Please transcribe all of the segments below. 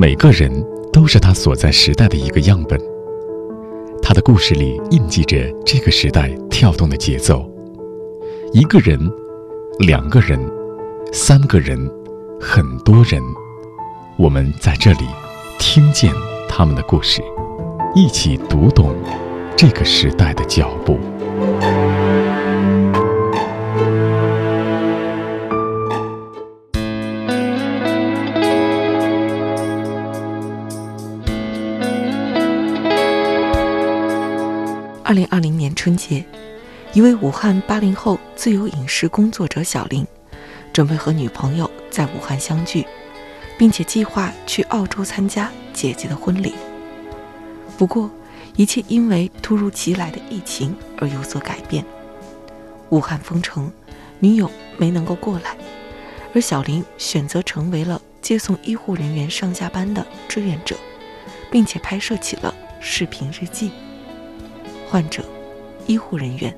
每个人都是他所在时代的一个样本，他的故事里印记着这个时代跳动的节奏。一个人，两个人，三个人，很多人，我们在这里听见他们的故事，一起读懂这个时代的脚步。二零二零年春节，一位武汉八零后自由饮食工作者小林，准备和女朋友在武汉相聚，并且计划去澳洲参加姐姐的婚礼。不过，一切因为突如其来的疫情而有所改变。武汉封城，女友没能够过来，而小林选择成为了接送医护人员上下班的志愿者，并且拍摄起了视频日记。患者、医护人员、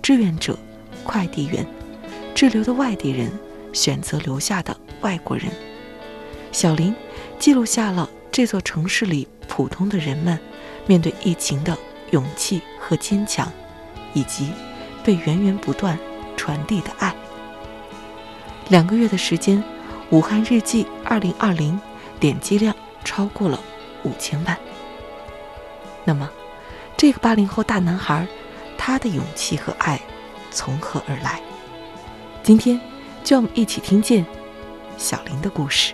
志愿者、快递员、滞留的外地人、选择留下的外国人，小林记录下了这座城市里普通的人们面对疫情的勇气和坚强，以及被源源不断传递的爱。两个月的时间，《武汉日记2020》点击量超过了五千万。那么？这个八零后大男孩，他的勇气和爱从何而来？今天，就让我们一起听见小林的故事。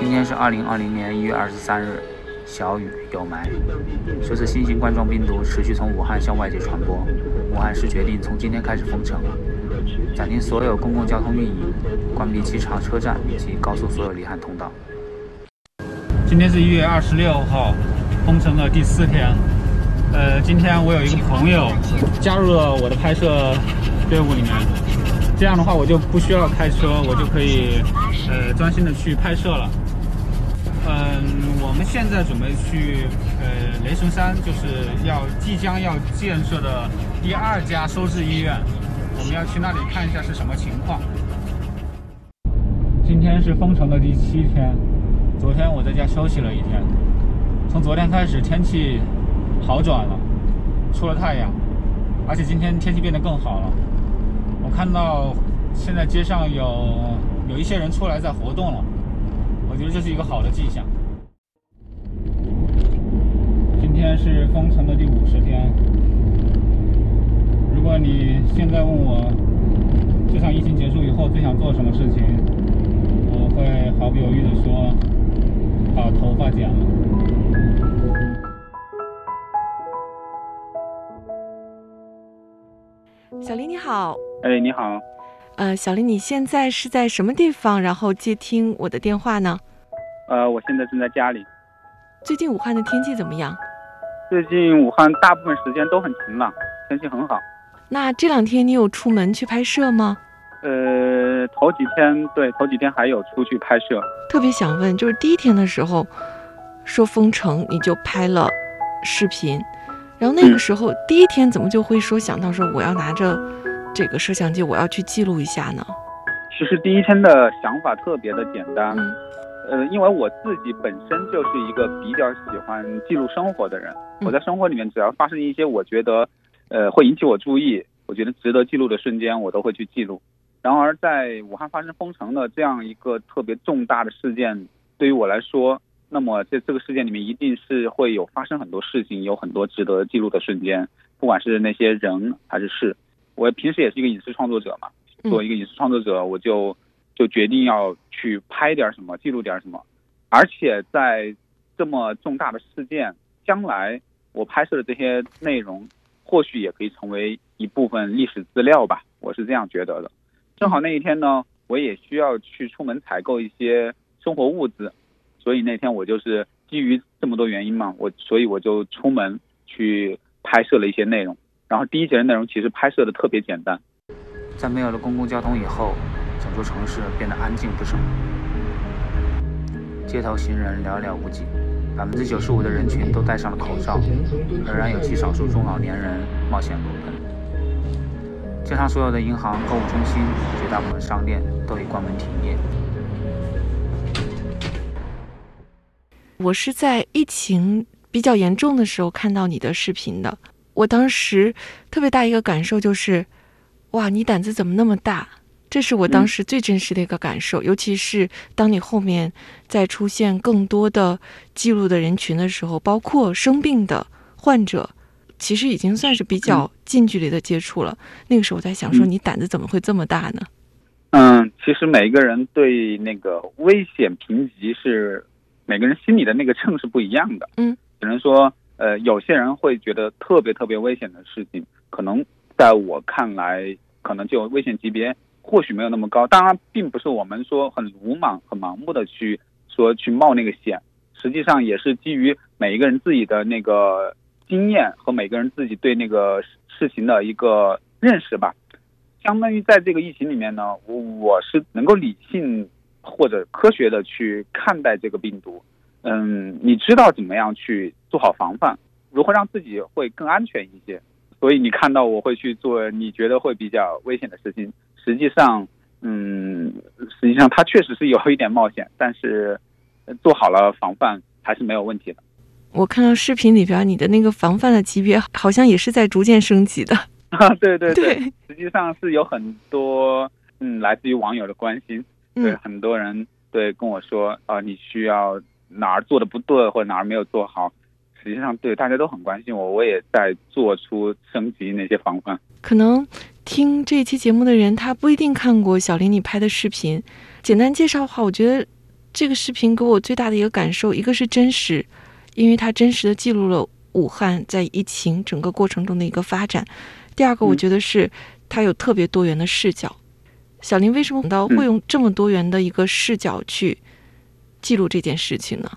今天是二零二零年一月二十三日，小雨有霾。随着新型冠状病毒持续从武汉向外界传播，武汉市决定从今天开始封城，暂停所有公共交通运营，关闭机场、车站以及高速所有离汉通道。今天是一月二十六号，封城的第四天。呃，今天我有一个朋友加入了我的拍摄队伍里面，这样的话我就不需要开车，我就可以呃专心的去拍摄了。嗯，我们现在准备去呃雷神山，就是要即将要建设的第二家收治医院，我们要去那里看一下是什么情况。今天是封城的第七天。昨天我在家休息了一天，从昨天开始天气好转了，出了太阳，而且今天天气变得更好了。我看到现在街上有有一些人出来在活动了，我觉得这是一个好的迹象。今天是封城的第五十天，如果你现在问我这场疫情结束以后最想做什么事情，我会毫不犹豫地说。把头发剪了。小林你好，哎你好，呃小林你现在是在什么地方？然后接听我的电话呢？呃我现在正在家里。最近武汉的天气怎么样？最近武汉大部分时间都很晴朗，天气很好。那这两天你有出门去拍摄吗？呃，头几天对，头几天还有出去拍摄。特别想问，就是第一天的时候说封城，你就拍了视频，然后那个时候第一天怎么就会说想到说我要拿着这个摄像机，我要去记录一下呢？其实第一天的想法特别的简单，呃，因为我自己本身就是一个比较喜欢记录生活的人，我在生活里面只要发生一些我觉得呃会引起我注意，我觉得值得记录的瞬间，我都会去记录。然而，在武汉发生封城的这样一个特别重大的事件，对于我来说，那么在这个事件里面，一定是会有发生很多事情，有很多值得记录的瞬间，不管是那些人还是事。我平时也是一个影视创作者嘛，作为一个影视创作者，我就就决定要去拍点什么，记录点什么。而且在这么重大的事件，将来我拍摄的这些内容，或许也可以成为一部分历史资料吧，我是这样觉得的。正好那一天呢，我也需要去出门采购一些生活物资，所以那天我就是基于这么多原因嘛，我所以我就出门去拍摄了一些内容。然后第一节的内容其实拍摄的特别简单。在没有了公共交通以后，整座城市变得安静不少，街头行人寥寥无几，百分之九十五的人群都戴上了口罩，仍然有极少数中老年人冒险裸奔。街上所有的银行、购物中心，绝大部分商店都已关门停业。我是在疫情比较严重的时候看到你的视频的，我当时特别大一个感受就是，哇，你胆子怎么那么大？这是我当时最真实的一个感受，尤其是当你后面再出现更多的记录的人群的时候，包括生病的患者。其实已经算是比较近距离的接触了。那个时候我在想，说你胆子怎么会这么大呢？嗯，其实每一个人对那个危险评级是。每个人心里的那个秤是不一样的，嗯，只能说，呃，有些人会觉得特别特别危险的事情，可能在我看来，可能就危险级别或许没有那么高。当然，并不是我们说很鲁莽、很盲目的去说去冒那个险，实际上也是基于每一个人自己的那个经验和每个人自己对那个事情的一个认识吧。相当于在这个疫情里面呢，我我是能够理性。或者科学的去看待这个病毒，嗯，你知道怎么样去做好防范，如何让自己会更安全一些。所以你看到我会去做你觉得会比较危险的事情，实际上，嗯，实际上它确实是有一点冒险，但是做好了防范还是没有问题的。我看到视频里边你的那个防范的级别好像也是在逐渐升级的。啊，对对对，实际上是有很多嗯来自于网友的关心。对很多人对跟我说啊，你需要哪儿做的不对，或者哪儿没有做好。实际上，对大家都很关心我，我也在做出升级那些防范。可能听这一期节目的人，他不一定看过小林你拍的视频。简单介绍的话，我觉得这个视频给我最大的一个感受，一个是真实，因为它真实的记录了武汉在疫情整个过程中的一个发展。第二个，我觉得是它有特别多元的视角。小林为什么会用这么多元的一个视角去记录这件事情呢？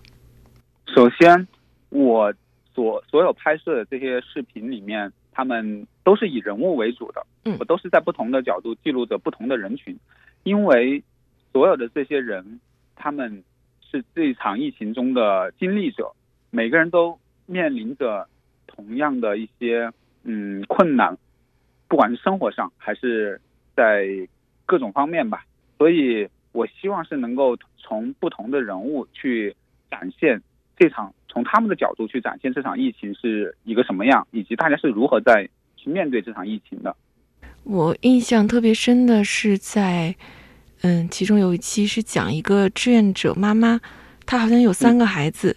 首先，我所所有拍摄的这些视频里面，他们都是以人物为主的，嗯，我都是在不同的角度记录着不同的人群，因为所有的这些人，他们是这场疫情中的经历者，每个人都面临着同样的一些嗯困难，不管是生活上还是在。各种方面吧，所以我希望是能够从不同的人物去展现这场，从他们的角度去展现这场疫情是一个什么样，以及大家是如何在去面对这场疫情的。我印象特别深的是在，嗯，其中有一期是讲一个志愿者妈妈，她好像有三个孩子，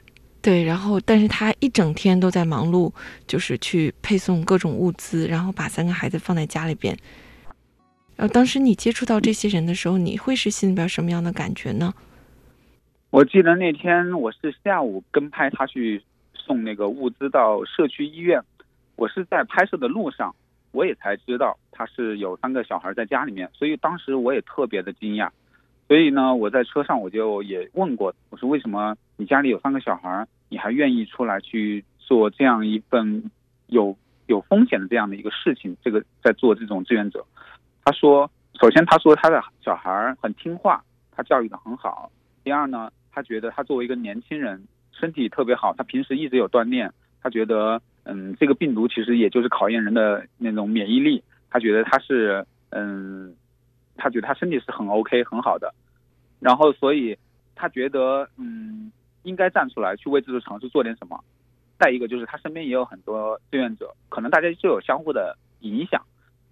对，然后但是他一整天都在忙碌，就是去配送各种物资，然后把三个孩子放在家里边。呃，当时你接触到这些人的时候，你会是心里边什么样的感觉呢？我记得那天我是下午跟拍他去送那个物资到社区医院，我是在拍摄的路上，我也才知道他是有三个小孩在家里面，所以当时我也特别的惊讶。所以呢，我在车上我就也问过，我说为什么你家里有三个小孩，你还愿意出来去做这样一份有有风险的这样的一个事情？这个在做这种志愿者。他说：“首先，他说他的小孩很听话，他教育的很好。第二呢，他觉得他作为一个年轻人，身体特别好，他平时一直有锻炼。他觉得，嗯，这个病毒其实也就是考验人的那种免疫力。他觉得他是，嗯，他觉得他身体是很 OK 很好的。然后，所以他觉得，嗯，应该站出来去为这座城市做点什么。再一个就是他身边也有很多志愿者，可能大家就有相互的影响。”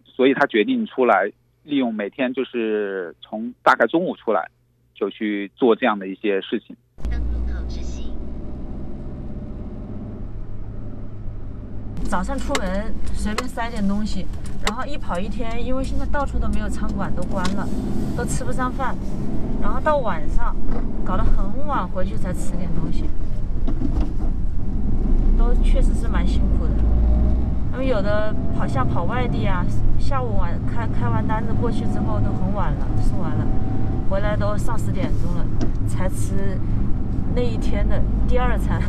所以他决定出来，利用每天就是从大概中午出来，就去做这样的一些事情。早上出门随便塞点东西，然后一跑一天，因为现在到处都没有餐馆，都关了，都吃不上饭，然后到晚上搞得很晚回去才吃点东西，都确实是蛮辛苦的。因为有的跑像跑外地啊，下午晚开开完单子过去之后都很晚了，送完了，回来都上十点钟了，才吃那一天的第二餐。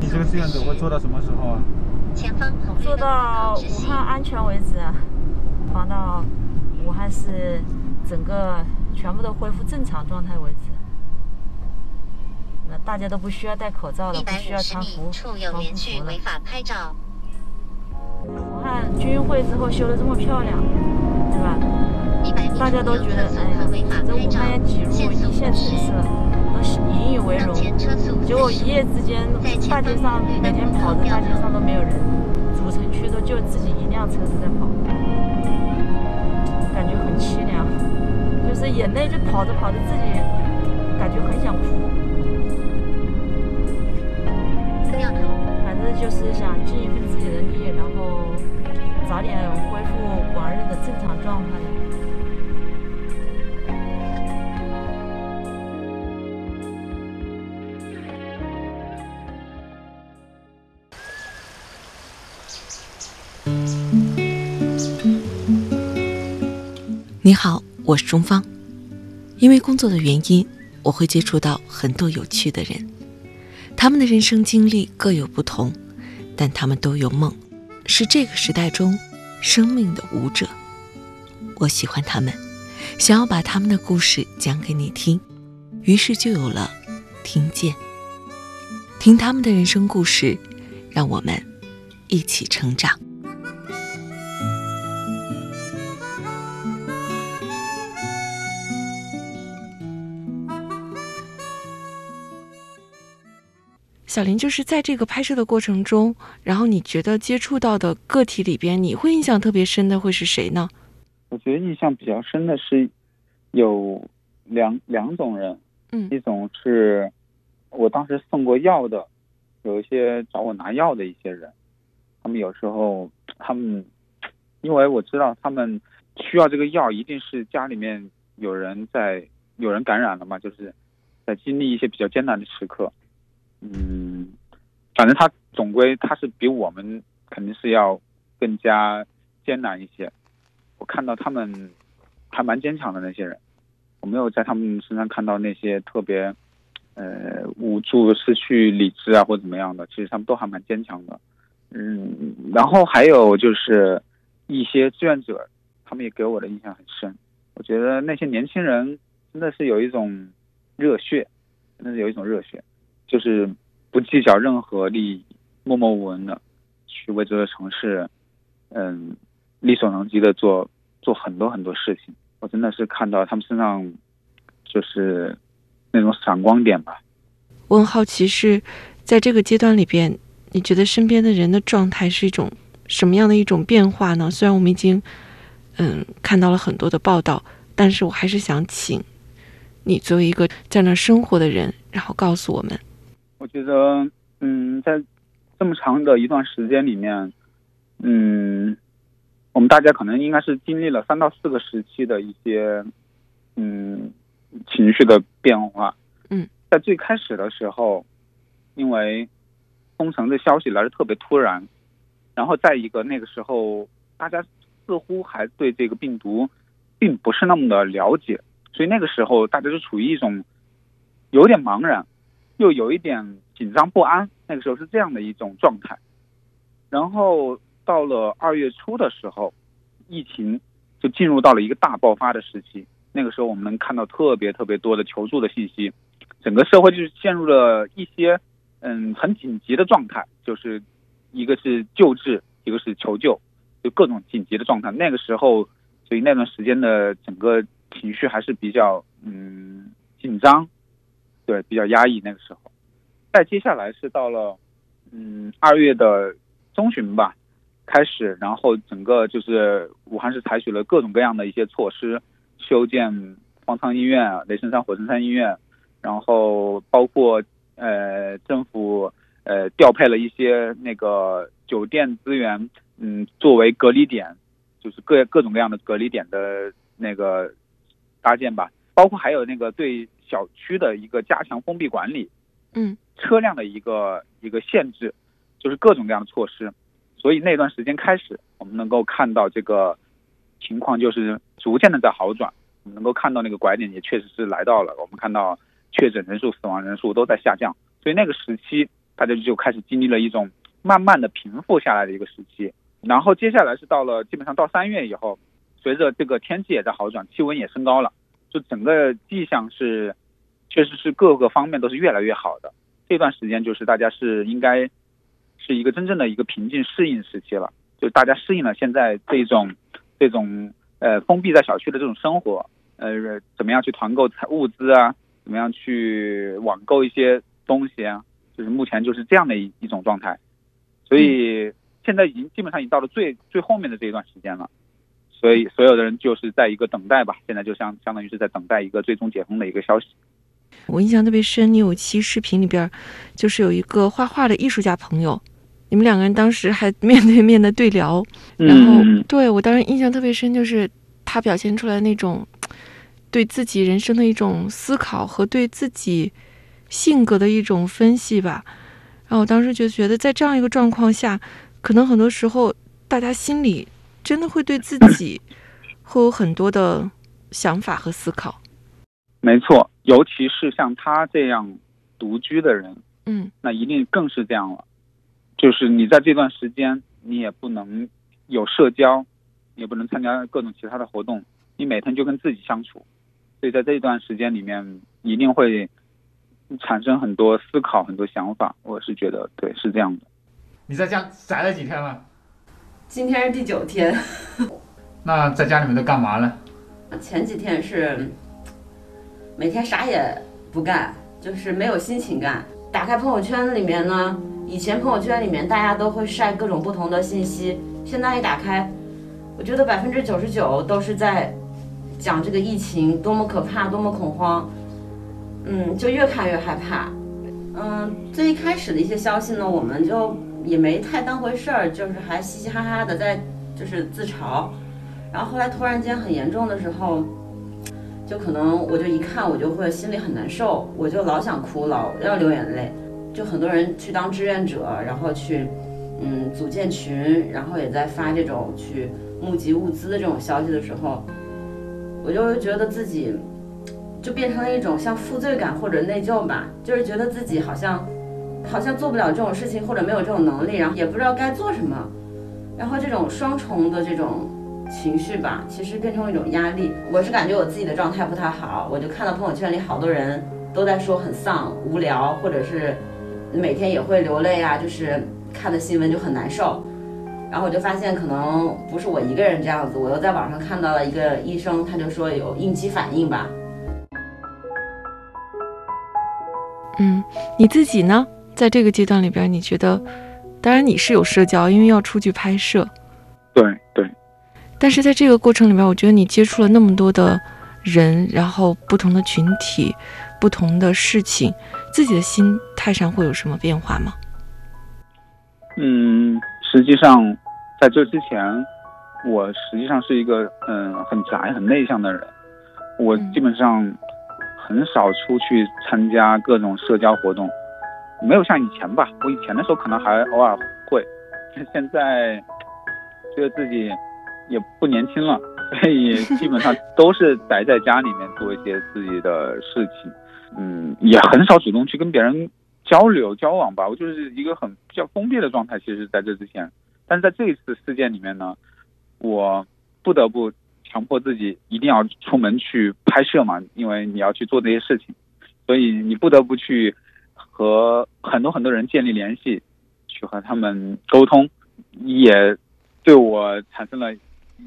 你这个志愿者会做到什么时候啊？做到武汉安全为止啊，防到武汉市整个全部都恢复正常状态为止。那大家都不需要戴口罩了，不需要穿服防护服了。武汉军运会之后修的这么漂亮，对吧？大家都觉得，哎呀，这武汉也挤入一线城市了，为荣。结果一夜之间，大街上每天跑的大街上都没有人，主城区都就自己一辆车子在跑，感觉很凄凉，就是眼泪就跑着跑着自己感觉很想哭。反正就是想尽一份自己的力，然后早点恢复往日的正常状态。你好，我是钟芳。因为工作的原因，我会接触到很多有趣的人。他们的人生经历各有不同，但他们都有梦，是这个时代中生命的舞者。我喜欢他们，想要把他们的故事讲给你听，于是就有了听见。听他们的人生故事，让我们一起成长。小林就是在这个拍摄的过程中，然后你觉得接触到的个体里边，你会印象特别深的会是谁呢？我觉得印象比较深的是有两两种人，嗯一种是我当时送过药的，有一些找我拿药的一些人，他们有时候他们因为我知道他们需要这个药，一定是家里面有人在有人感染了嘛，就是在经历一些比较艰难的时刻。嗯，反正他总归他是比我们肯定是要更加艰难一些。我看到他们还蛮坚强的那些人，我没有在他们身上看到那些特别呃无助、失去理智啊或怎么样的。其实他们都还蛮坚强的。嗯，然后还有就是一些志愿者，他们也给我的印象很深。我觉得那些年轻人真的是有一种热血，真的是有一种热血。就是不计较任何利益，默默无闻的去为这个城市，嗯，力所能及的做做很多很多事情。我真的是看到他们身上就是那种闪光点吧。我很好奇是在这个阶段里边，你觉得身边的人的状态是一种什么样的一种变化呢？虽然我们已经嗯看到了很多的报道，但是我还是想请你作为一个在那生活的人，然后告诉我们。我觉得，嗯，在这么长的一段时间里面，嗯，我们大家可能应该是经历了三到四个时期的一些，嗯，情绪的变化。嗯，在最开始的时候，因为封城的消息来的特别突然，然后再一个那个时候，大家似乎还对这个病毒并不是那么的了解，所以那个时候大家就处于一种有点茫然。又有一点紧张不安，那个时候是这样的一种状态。然后到了二月初的时候，疫情就进入到了一个大爆发的时期。那个时候我们能看到特别特别多的求助的信息，整个社会就是陷入了一些嗯很紧急的状态，就是一个是救治，一个是求救，就各种紧急的状态。那个时候，所以那段时间的整个情绪还是比较嗯紧张。对，比较压抑那个时候，再接下来是到了，嗯，二月的中旬吧，开始，然后整个就是武汉市采取了各种各样的一些措施，修建方舱医院、雷神山、火神山医院，然后包括呃政府呃调配了一些那个酒店资源，嗯，作为隔离点，就是各各种各样的隔离点的那个搭建吧，包括还有那个对。小区的一个加强封闭管理，嗯，车辆的一个一个限制，就是各种各样的措施。所以那段时间开始，我们能够看到这个情况就是逐渐的在好转，我们能够看到那个拐点也确实是来到了。我们看到确诊人数、死亡人数都在下降，所以那个时期大家就开始经历了一种慢慢的平复下来的一个时期。然后接下来是到了基本上到三月以后，随着这个天气也在好转，气温也升高了，就整个迹象是。确实是各个方面都是越来越好的，这段时间就是大家是应该是一个真正的一个平静适应时期了，就大家适应了现在这种这种呃封闭在小区的这种生活，呃怎么样去团购物资啊，怎么样去网购一些东西啊，就是目前就是这样的一一种状态。所以现在已经基本上已经到了最最后面的这一段时间了，所以所有的人就是在一个等待吧，现在就相相当于是在等待一个最终解封的一个消息。我印象特别深，你有期视频里边，就是有一个画画的艺术家朋友，你们两个人当时还 面对面的对聊，然后对我当时印象特别深，就是他表现出来那种对自己人生的一种思考和对自己性格的一种分析吧。然后我当时就觉得，在这样一个状况下，可能很多时候大家心里真的会对自己 会有很多的想法和思考。没错，尤其是像他这样独居的人，嗯，那一定更是这样了。就是你在这段时间，你也不能有社交，也不能参加各种其他的活动，你每天就跟自己相处，所以在这一段时间里面，一定会产生很多思考、很多想法。我是觉得，对，是这样的。你在家宅了几天了？今天是第九天。那在家里面都干嘛了？前几天是。每天啥也不干，就是没有心情干。打开朋友圈里面呢，以前朋友圈里面大家都会晒各种不同的信息，现在一打开，我觉得百分之九十九都是在讲这个疫情多么可怕，多么恐慌。嗯，就越看越害怕。嗯，最一开始的一些消息呢，我们就也没太当回事儿，就是还嘻嘻哈哈的在就是自嘲。然后后来突然间很严重的时候。就可能我就一看我就会心里很难受，我就老想哭，老要流眼泪。就很多人去当志愿者，然后去嗯组建群，然后也在发这种去募集物资的这种消息的时候，我就会觉得自己就变成了一种像负罪感或者内疚吧，就是觉得自己好像好像做不了这种事情，或者没有这种能力，然后也不知道该做什么，然后这种双重的这种。情绪吧，其实变成一种压力。我是感觉我自己的状态不太好，我就看到朋友圈里好多人都在说很丧、无聊，或者是每天也会流泪啊，就是看的新闻就很难受。然后我就发现，可能不是我一个人这样子。我又在网上看到了一个医生，他就说有应激反应吧。嗯，你自己呢？在这个阶段里边，你觉得，当然你是有社交，因为要出去拍摄。对对。但是在这个过程里面，我觉得你接触了那么多的人，然后不同的群体，不同的事情，自己的心态上会有什么变化吗？嗯，实际上在这之前，我实际上是一个嗯很宅、很内向的人，我基本上很少出去参加各种社交活动，没有像以前吧。我以前的时候可能还偶尔会，现在觉得自己。也不年轻了，所以基本上都是宅在家里面做一些自己的事情，嗯，也很少主动去跟别人交流交往吧。我就是一个很比较封闭的状态。其实，在这之前，但是在这一次事件里面呢，我不得不强迫自己一定要出门去拍摄嘛，因为你要去做这些事情，所以你不得不去和很多很多人建立联系，去和他们沟通，也对我产生了。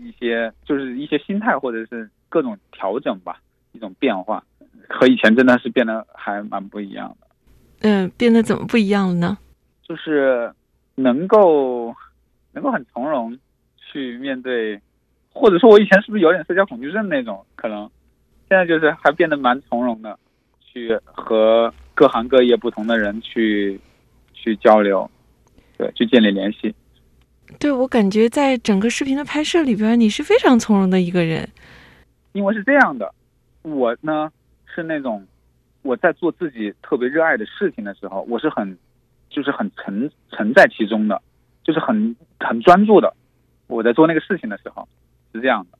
一些就是一些心态或者是各种调整吧，一种变化，和以前真的是变得还蛮不一样的。嗯，变得怎么不一样了呢？就是能够能够很从容去面对，或者说我以前是不是有点社交恐惧症那种？可能现在就是还变得蛮从容的，去和各行各业不同的人去去交流，对，去建立联系。对我感觉，在整个视频的拍摄里边，你是非常从容的一个人。因为是这样的，我呢是那种我在做自己特别热爱的事情的时候，我是很就是很沉沉在其中的，就是很很专注的。我在做那个事情的时候是这样的，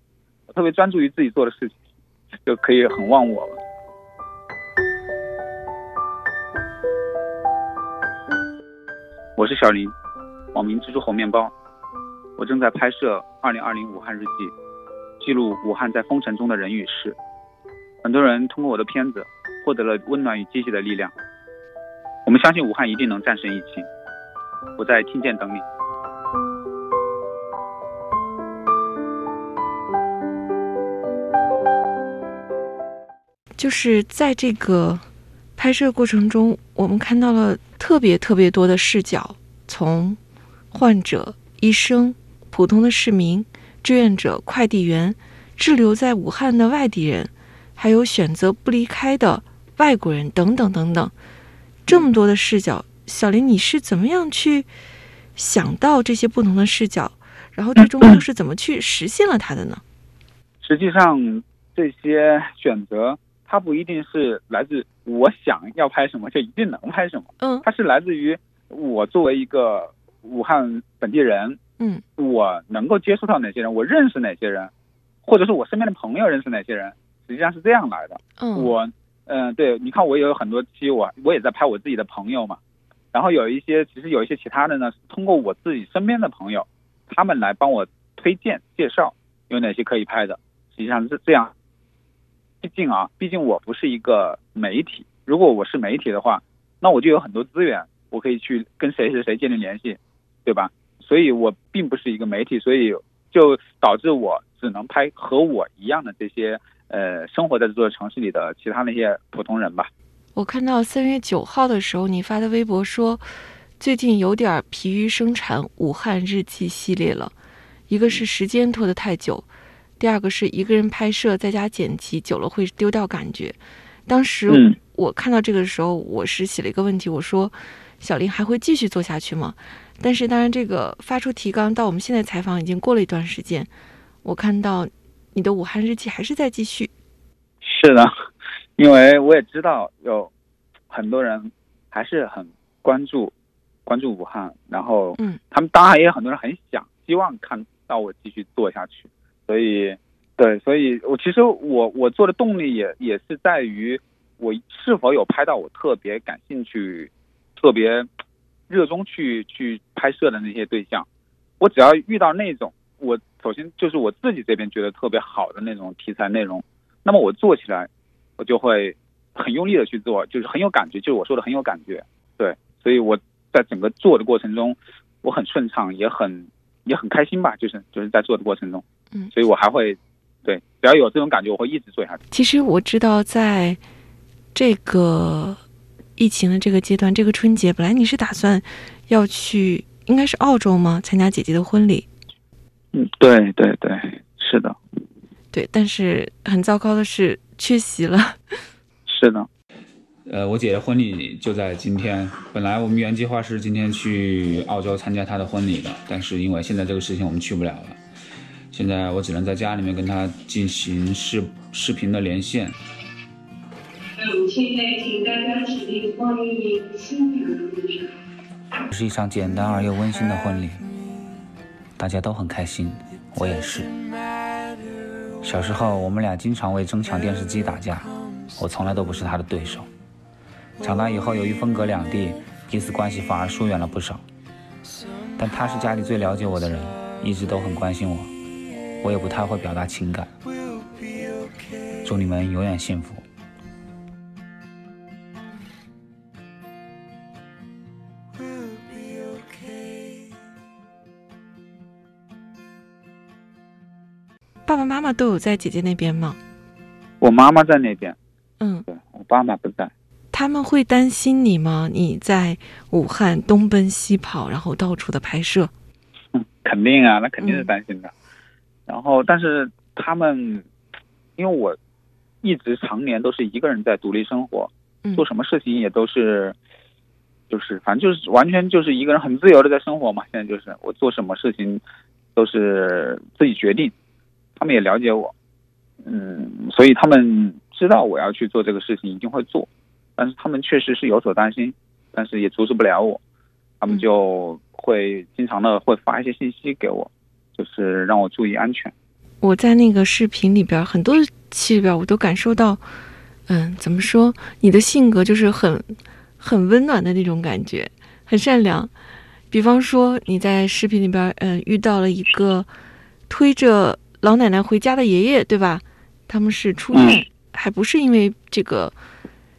我特别专注于自己做的事情，就可以很忘我了。我是小林。网名蜘蛛猴面包，我正在拍摄《二零二零武汉日记》，记录武汉在封城中的人与事。很多人通过我的片子获得了温暖与积极的力量。我们相信武汉一定能战胜疫情。我在听见等你。就是在这个拍摄过程中，我们看到了特别特别多的视角，从患者、医生、普通的市民、志愿者、快递员、滞留在武汉的外地人，还有选择不离开的外国人等等等等，这么多的视角，小林，你是怎么样去想到这些不同的视角，然后最终又是怎么去实现了它的呢？实际上，这些选择它不一定是来自我想要拍什么就一定能拍什么，嗯它是来自于我作为一个武汉本地人，嗯。我能够接触到哪些人，我认识哪些人，或者是我身边的朋友认识哪些人，实际上是这样来的。嗯，我，嗯、对，你看我也有很多期我我也在拍我自己的朋友嘛，然后有一些其实有一些其他的呢，通过我自己身边的朋友，他们来帮我推荐介绍有哪些可以拍的，实际上是这样。毕竟啊，毕竟我不是一个媒体，如果我是媒体的话，那我就有很多资源，我可以去跟谁谁谁建立联系，对吧？所以我并不是一个媒体，所以就导致我只能拍和我一样的这些呃生活在这座城市里的其他那些普通人吧。我看到三月九号的时候，你发的微博说，最近有点疲于生产武汉日记系列了。一个是时间拖得太久，第二个是一个人拍摄在家剪辑，久了会丢掉感觉。当时嗯我看到这个的时候，我是写了一个问题，我说小林还会继续做下去吗？但是当然，这个发出提纲到我们现在采访已经过了一段时间，我看到你的武汉日记还是在继续。是的，因为我也知道有很多人还是很关注关注武汉，然后嗯，他们当然也有很多人很想希望看到我继续做下去，所以对，所以我其实我我做的动力也也是在于我是否有拍到我特别感兴趣、特别热衷去去拍摄的那些对象，我只要遇到那种我首先就是我自己这边觉得特别好的那种题材内容。那么我做起来，我就会很用力的去做，就是很有感觉，就是我说的很有感觉，对，所以我在整个做的过程中，我很顺畅，也很也很开心吧，就是就是在做的过程中，嗯所以我还会，对，只要有这种感觉，我会一直做下去。其实我知道，在这个疫情的这个阶段，这个春节本来你是打算要去，应该是澳洲吗？参加姐姐的婚礼。嗯，对对对，是的，对，但是很糟糕的是缺席了。是的，呃，我姐的婚礼就在今天。本来我们原计划是今天去澳洲参加她的婚礼的，但是因为现在这个事情我们去不了了。现在我只能在家里面跟她进行视视频的连线。现在请大家起立欢迎新娘入场。这是一场简单而又温馨的婚礼，大家都很开心，我也是。小时候，我们俩经常为争抢电视机打架，我从来都不是他的对手。长大以后，由于分隔两地，彼此关系反而疏远了不少。但他是家里最了解我的人，一直都很关心我，我也不太会表达情感。祝你们永远幸福。爸爸妈妈都有在姐姐那边吗？我妈妈在那边，嗯，对我爸妈不在。他们会担心你吗？你在武汉东奔西跑，然后到处的拍摄。嗯，肯定啊，那肯定是嗯担心的。然后，但是他们，因为我一直常年都是一个人在独立生活，嗯做什么事情也都是，就是反正就是完全就是一个人很自由的在生活嘛。现在就是我做什么事情都是自己决定，他们也了解我，嗯，所以他们知道我要去做这个事情，一定会做。但是他们确实是有所担心，但是也阻止不了我，他们嗯就会经常的会发一些信息给我，就是让我注意安全。我在那个视频里边，很多期里边，我都感受到，嗯，怎么说？你的性格就是很很温暖的那种感觉，很善良。比方说，你在视频里边，嗯，遇到了一个推着老奶奶回家的爷爷，对吧？他们是出院，嗯还不是因为这个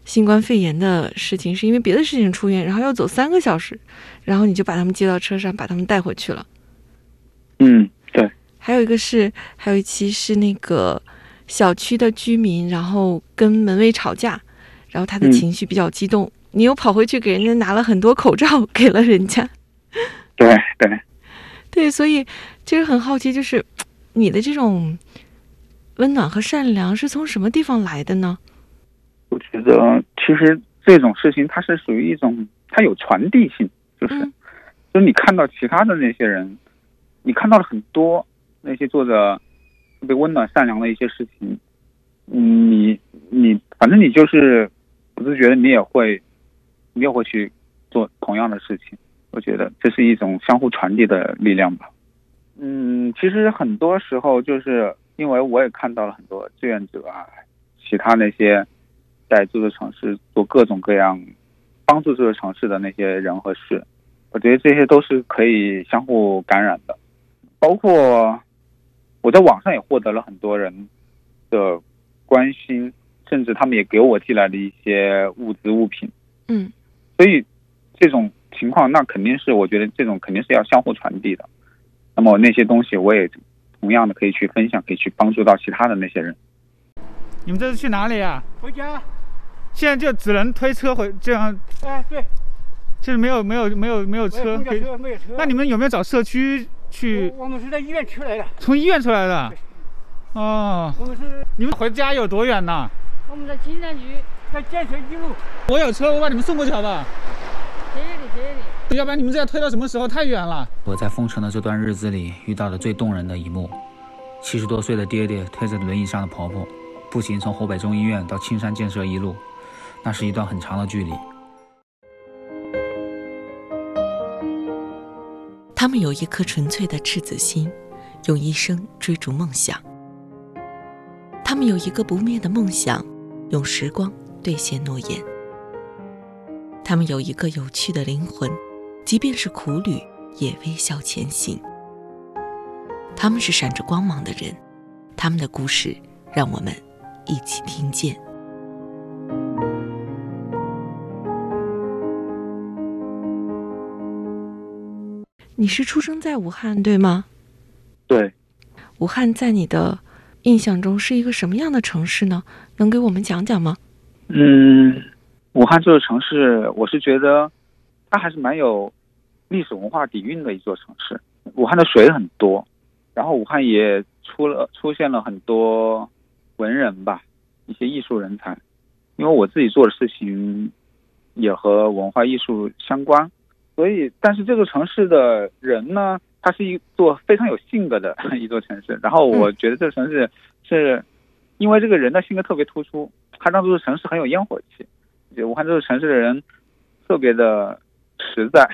新冠肺炎的事情，是因为别的事情出院，然后要走三个小时，然后你就把他们接到车上，把他们带回去了。嗯，对，还有一个是，还有一期是那个小区的居民，然后跟门卫吵架，然后他的情绪比较激动，你又跑回去给人家拿了很多口罩给了人家。对对对，所以其实很好奇，就是你的这种温暖和善良是从什么地方来的呢？我觉得其实这种事情它是属于一种，它有传递性，就是，就是你看到其他的那些人，你看到了很多那些做着特别温暖善良的一些事情，你你反正你就是不自觉的你也会，你也会去做同样的事情。我觉得这是一种相互传递的力量吧。嗯，其实很多时候就是因为我也看到了很多志愿者啊，其他那些。在这座城市做各种各样帮助这座城市的那些人和事，我觉得这些都是可以相互感染的。包括我在网上也获得了很多人的关心，甚至他们也给我寄来了一些物资物品。嗯，所以这种情况，那肯定是我觉得这种肯定是要相互传递的。那么那些东西，我也同样的可以去分享，可以去帮助到其他的那些人。你们这是去哪里啊？回家。现在就只能推车回这样，哎，对，就是没有没有没有没有车，没有车，没有车。那你们有没有找社区去？我们是在医院出来的。从医院出来的。哦。我们是。你们回家有多远呢？我们在金山区，在建设一路。我有车，我把你们送过去好不好？要不然你们这样推到什么时候？太远了。我在封城的这段日子里遇到的最动人的一幕：七十多岁的爹爹推着轮椅上的婆婆，步行从湖北中医院到青山建设一路。那是一段很长的距离。他们有一颗纯粹的赤子心，用一生追逐梦想。他们有一个不灭的梦想，用时光兑现诺言。他们有一个有趣的灵魂，即便是苦旅也微笑前行。他们是闪着光芒的人，他们的故事让我们一起听见。你是出生在武汉，对吗？对。武汉在你的印象中是一个什么样的城市呢？能给我们讲讲吗？嗯，武汉这座城市，我是觉得它还是蛮有历史文化底蕴的一座城市。武汉的水很多，然后武汉也出了出现了很多文人吧，一些艺术人才。因为我自己做的事情也和文化艺术相关。所以，但是这座城市的人呢，它是一座非常有性格的 一座城市。然后，我觉得这个城市是，因为这个人的性格特别突出，他让这座城市很有烟火气。武汉这座城市的人特别的实在，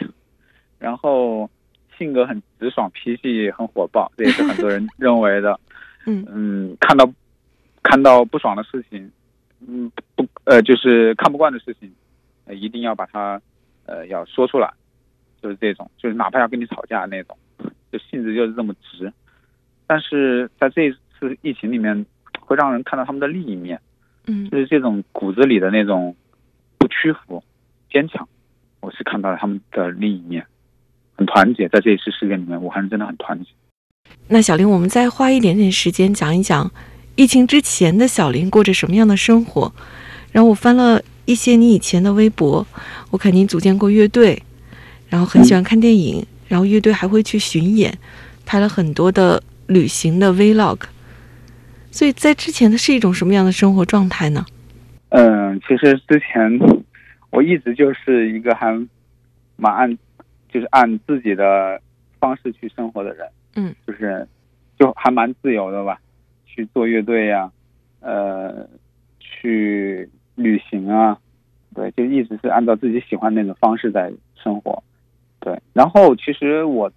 然后性格很直爽，脾气很火爆，这也是 很多人认为的。嗯嗯，看到看到不爽的事情，嗯不呃就是看不惯的事情，一定要把它呃要说出来。就是这种，就是哪怕要跟你吵架那种，就性子就是这么直。但是在这次疫情里面，会让人看到他们的另一面，嗯，就是这种骨子里的那种不屈服、坚强。我是看到了他们的另一面，很团结。在这一次事件里面，武汉人真的很团结。那小林，我们再花一点点时间讲一讲疫情之前的小林过着什么样的生活。然后我翻了一些你以前的微博，我看你组建过乐队。然后很喜欢看电影，然后乐队还会去巡演，拍了很多的旅行的 vlog。所以在之前的是一种什么样的生活状态呢？嗯，其实之前我一直就是一个还蛮按，就是按自己的方式去生活的人。嗯，就是就还蛮自由的吧，去做乐队呀，呃，去旅行啊，对，就一直是按照自己喜欢那种方式在生活。对，然后其实我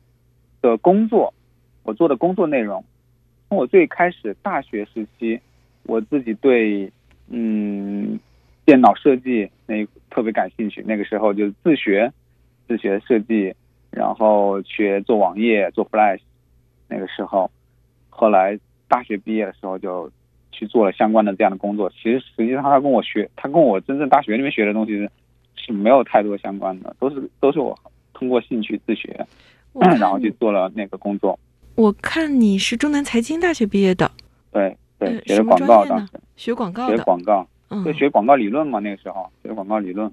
的工作，我做的工作内容，从我最开始大学时期，我自己对嗯电脑设计那特别感兴趣，那个时候就自学自学设计，然后学做网页做 Flash，那个时候，后来大学毕业的时候就去做了相关的这样的工作。其实实际上他跟我学，他跟我真正大学里面学的东西是是没有太多相关的，都是都是我。通过兴趣自学，然后去做了那个工作。我看你是中南财经大学毕业的，对，对，呃学的广告当时。学广告，学广告，嗯就，学广告理论嘛，那个时候学广告理论，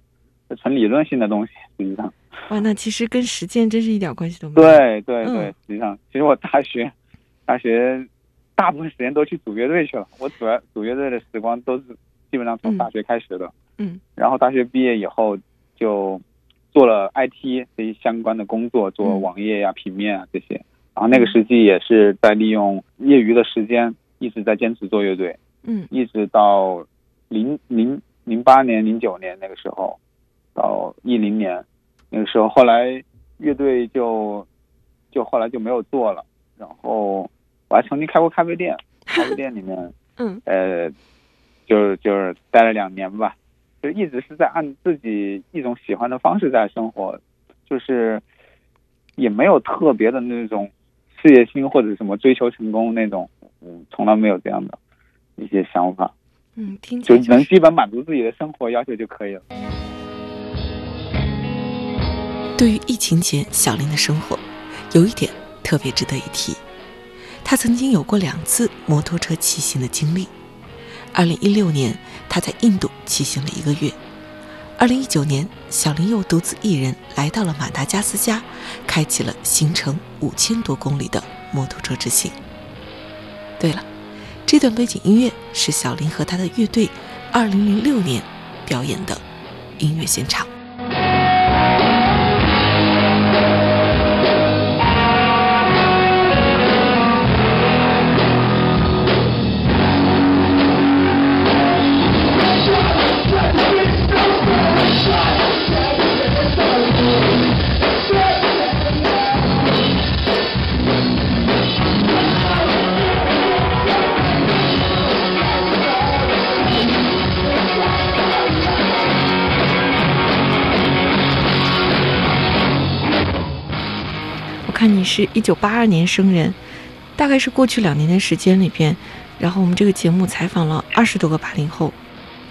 是纯理论性的东西，实际上。哇，那其实跟实践真是一点关系都没有。，对对对，嗯实际上，其实我大学，大学大部分时间都去组乐队去了。我主要组乐队的时光都是基本上从嗯大学开始的。嗯然后大学毕业以后就做了 IT 这些相关的工作，做嗯网页呀、平面啊这些。然后那个时期也是在利用业余的时间，一直在坚持做乐队。嗯一直到零零零八年、零九年那个时候，到一零年那个时候，后来乐队就就后来就没有做了。然后我还曾经开过咖啡店，咖啡店里面 嗯呃，就是就是待了两年吧，就一直是在按自己一种喜欢的方式在生活，就是也没有特别的那种事业心或者什么追求成功那种，嗯，从来没有这样的一些想法，嗯，听就能基本满足自己的生活要求就可以了。对于疫情前小林的生活，有一点特别值得一提，他曾经有过两次摩托车骑行的经历。二零一六年，他在印度骑行了一个月；二零一九年，小林又独自一人来到了马达加斯加，开启了行程五千多公里的摩托车之行。对了，这段背景音乐是小林和他的乐队二零零六年表演的音乐现场。你是一九八二年生人，大概是过去两年的时间里边，然后我们这个节目采访了二十多个八零后，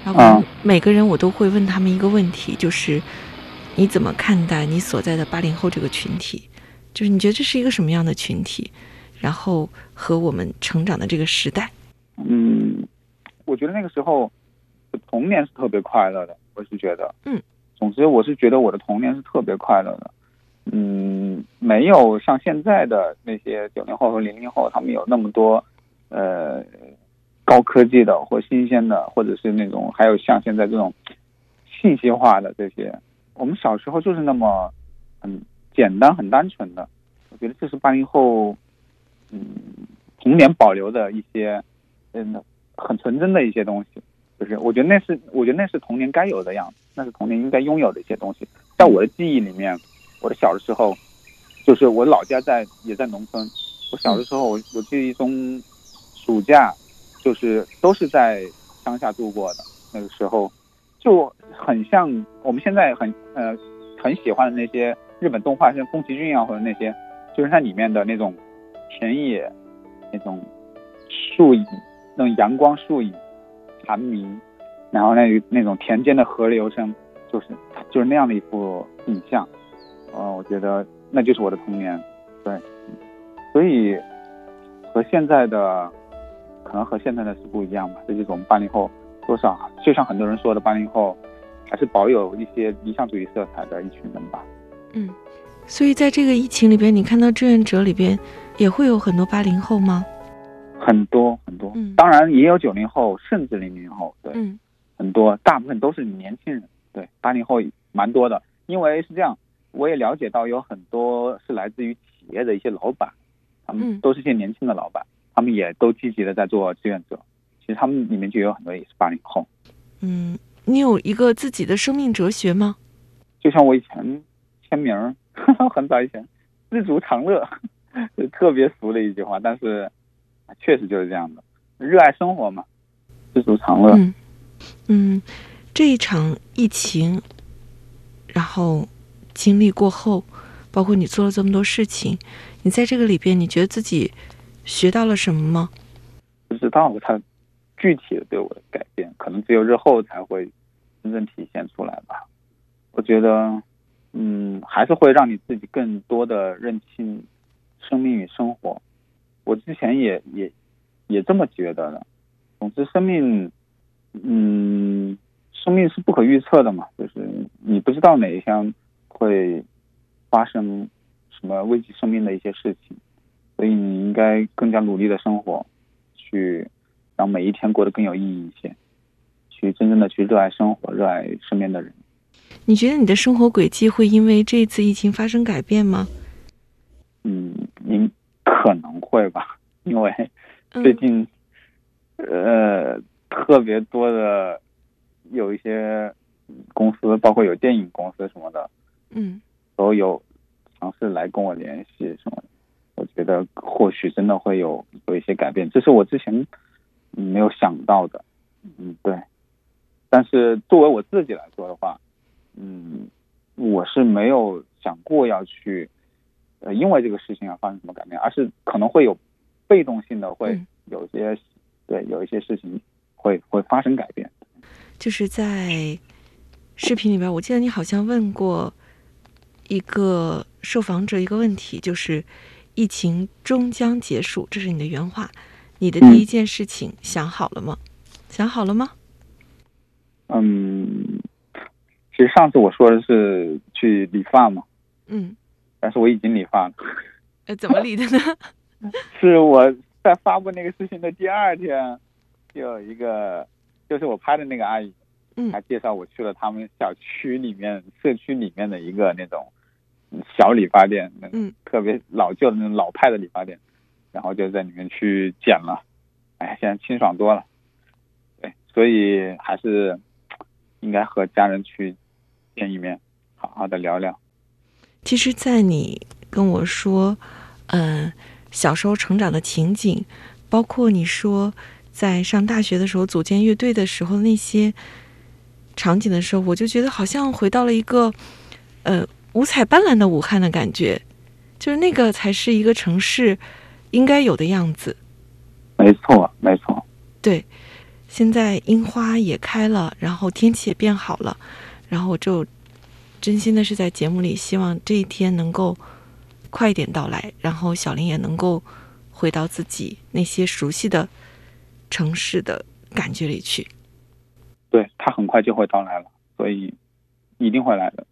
然后每个人我都会问他们一个问题，就是你怎么看待你所在的八零后这个群体？就是你觉得这是一个什么样的群体？然后和我们成长的这个时代，嗯，我觉得那个时候的童年是特别快乐的，我是觉得，嗯，总之我是觉得我的童年是特别快乐的，嗯，没有像现在的那些九零后和零零后他们有那么多呃高科技的或新鲜的，或者是那种还有像现在这种信息化的这些，我们小时候就是那么很简单很单纯的，我觉得这是八零后嗯童年保留的一些嗯很纯真的一些东西，就是我觉得那是我觉得那是童年该有的样子，那是童年应该拥有的一些东西。在我的记忆里面，我的小的时候，就是我老家在也在农村，我小的时候我我记忆中暑假就是都是在乡下度过的，那个时候。就很像我们现在很呃很喜欢的那些日本动画，像宫崎骏啊或者那些，就是它里面的那种田野、那种树影、那种阳光树影、蝉鸣，然后那那种田间的河流声，就是就是那样的一幅影像。呃，我觉得那就是我的童年，对，所以和现在的可能和现在的是不一样吧。这就是我们八零后多少，就像很多人说的，八零后还是保有一些理想主义色彩的一群人吧。嗯，所以在这个疫情里边，你看到志愿者里边也会有很多八零后吗？很多很多，嗯当然也有九零后，甚至零零后，对，嗯很多，大部分都是年轻人，对，八零后蛮多的。因为是这样，我也了解到有很多是来自于企业的一些老板，他嗯们都是一些年轻的老板，他们也都积极的在做志愿者。其实他们里面就有很多也是八零后，嗯，你有一个自己的生命哲学吗？就像我以前签名儿，很早以前，知足常乐，是特别俗的一句话，但是确实就是这样的，热爱生活嘛，知足常乐。嗯嗯，这一场疫情，然后经历过后，包括你做了这么多事情，你在这个里边，你觉得自己学到了什么吗？不知道他具体的对我的改变，可能只有日后才会真正体现出来吧。我觉得，嗯，还是会让你自己更多的认清生命与生活。我之前也也也这么觉得的，总之，生命，嗯，生命是不可预测的嘛，就是你不知道哪一天会发生什么危及生命的一些事情，所以你应该更加努力的生活，去让每一天过得更有意义一些，去真正的去热爱生活，热爱身边的人。你觉得你的生活轨迹会因为这次疫情发生改变吗？嗯，您可能会吧，因为最近，呃，特别多的有一些公司，包括有电影公司什么的，嗯，都有尝试来跟我联系什么。我觉得或许真的会有有一些改变，这是我之前没有想到的。嗯，对。但是作为我自己来说的话，嗯，我是没有想过要去，呃，因为这个事情而发生什么改变，而是可能会有被动性的会有些，对，有一些事情会会发生改变。就是在视频里边，我记得你好像问过一个受访者一个问题，就是疫情终将结束，这是你的原话。你的第一件事情想好了吗？想好了吗？嗯。其实上次我说的是去理发嘛，嗯，但是我已经理发了。呃，怎么理的呢？是我在发布那个视频的第二天，就有一个，就是我拍的那个阿姨，嗯，她介绍我去了他们小区里面、社区里面的一个那种小理发店，嗯，特别老旧的那种老派的理发店，然后就在里面去剪了，哎，现在清爽多了。对，所以还是应该和家人去。见一面，好好的聊聊。其实，在你跟我说，嗯，小时候成长的情景，包括你说在上大学的时候组建乐队的时候那些场景的时候，我就觉得好像回到了一个呃五彩斑斓的武汉的感觉，就是那个才是一个城市应该有的样子。没错，没错。对，现在樱花也开了，然后天气也变好了。然后我就真心的是在节目里希望这一天能够快一点到来，然后小林也能够回到自己那些熟悉的城市的感觉里去。对他很快就会到来了，所以一定会来的。